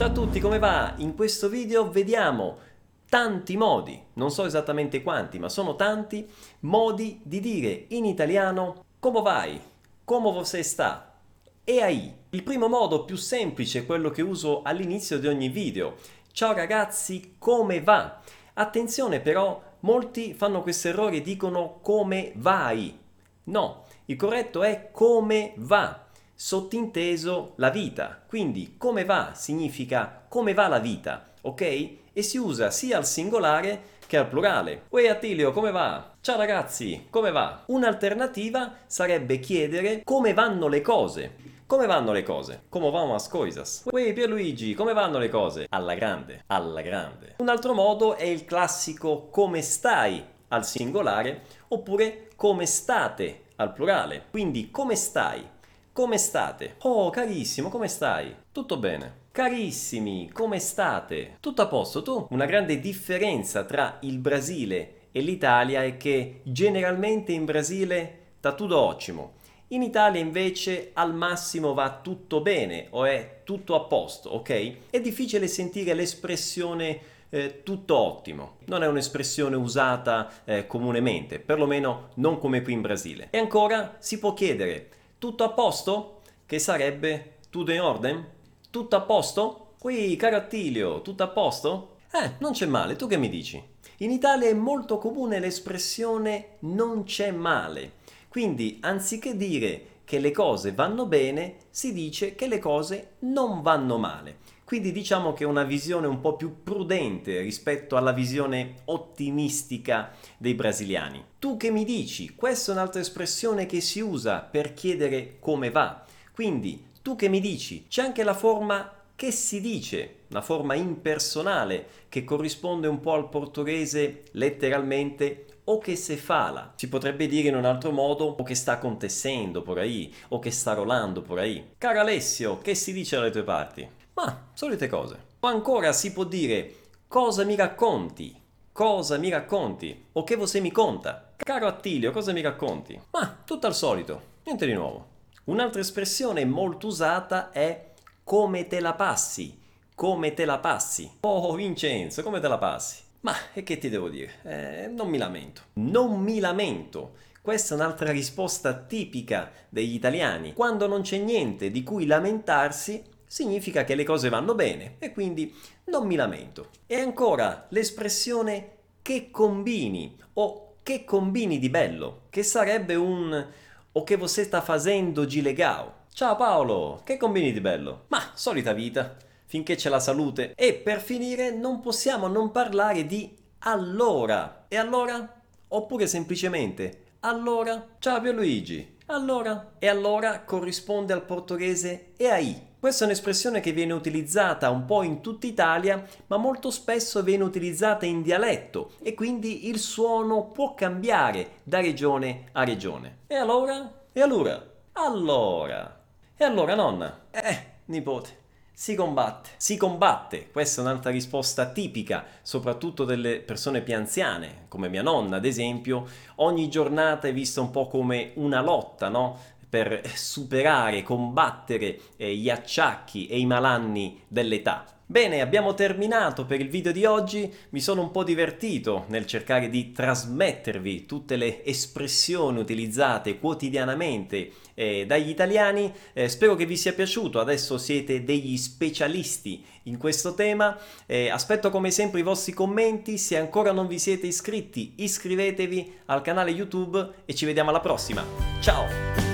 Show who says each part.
Speaker 1: Ciao a tutti, come va? In questo video vediamo tanti modi, non so esattamente quanti, ma sono tanti modi di dire in italiano come vai, come você sta e aí. Il primo modo più semplice è quello che uso all'inizio di ogni video. Ciao ragazzi, come va? Attenzione però, molti fanno questo errore e dicono come vai. No, il corretto è come va sottinteso la vita. Quindi come va significa come va la vita, ok? E si usa sia al singolare che al plurale. Uè Attilio, come va? Ciao ragazzi, come va? Un'alternativa sarebbe chiedere come vanno le cose. Come vanno le cose? Come vanno as coisas? Uè Pierluigi, come vanno le cose? Alla grande, alla grande. Un altro modo è il classico come stai al singolare oppure come state al plurale. Quindi come stai? Come state? Oh, carissimo, come stai? Tutto bene. Carissimi, come state? Tutto a posto tu? Una grande differenza tra il Brasile e l'Italia è che generalmente in Brasile sta tutto ottimo. In Italia invece al massimo va tutto bene o è tutto a posto, ok? È difficile sentire l'espressione eh, tutto ottimo. Non è un'espressione usata eh, comunemente, perlomeno non come qui in Brasile. E ancora si può chiedere tutto a posto? Che sarebbe tutto in ordine? Tutto a posto? Qui, caro Attilio, tutto a posto? Eh, non c'è male, tu che mi dici? In Italia è molto comune l'espressione non c'è male. Quindi, anziché dire che le cose vanno bene, si dice che le cose non vanno male. Quindi diciamo che è una visione un po' più prudente rispetto alla visione ottimistica dei brasiliani. Tu che mi dici? Questa è un'altra espressione che si usa per chiedere come va. Quindi tu che mi dici? C'è anche la forma che si dice, una forma impersonale che corrisponde un po' al portoghese letteralmente o che se fala. Si potrebbe dire in un altro modo o che sta contessendo por ahí o che sta rolando por ahí. Caro Alessio, che si dice dalle tue parti? Ma solite cose. O ancora si può dire cosa mi racconti? Cosa mi racconti? O che você mi conta? Caro Attilio, cosa mi racconti? Ma tutto al solito, niente di nuovo. Un'altra espressione molto usata è come te la passi. Come te la passi. Oh Vincenzo, come te la passi? Ma e che ti devo dire? Eh, non mi lamento. Non mi lamento. Questa è un'altra risposta tipica degli italiani. Quando non c'è niente di cui lamentarsi, significa che le cose vanno bene e quindi non mi lamento. E ancora l'espressione che combini o che combini di bello, che sarebbe un o che você sta facendo di legal. Ciao Paolo, che combini di bello? Ma solita vita, finché c'è la salute. E per finire non possiamo non parlare di allora. E allora? Oppure semplicemente allora? Ciao Pierluigi. Allora? E allora corrisponde al portoghese e aí questa è un'espressione che viene utilizzata un po' in tutta Italia, ma molto spesso viene utilizzata in dialetto e quindi il suono può cambiare da regione a regione. E allora? E allora? Allora? E allora nonna? Eh, nipote. Si combatte, si combatte, questa è un'altra risposta tipica, soprattutto delle persone più anziane, come mia nonna ad esempio, ogni giornata è vista un po' come una lotta, no? per superare, combattere eh, gli acciacchi e i malanni dell'età. Bene, abbiamo terminato per il video di oggi, mi sono un po' divertito nel cercare di trasmettervi tutte le espressioni utilizzate quotidianamente eh, dagli italiani, eh, spero che vi sia piaciuto, adesso siete degli specialisti in questo tema, eh, aspetto come sempre i vostri commenti, se ancora non vi siete iscritti iscrivetevi al canale YouTube e ci vediamo alla prossima, ciao!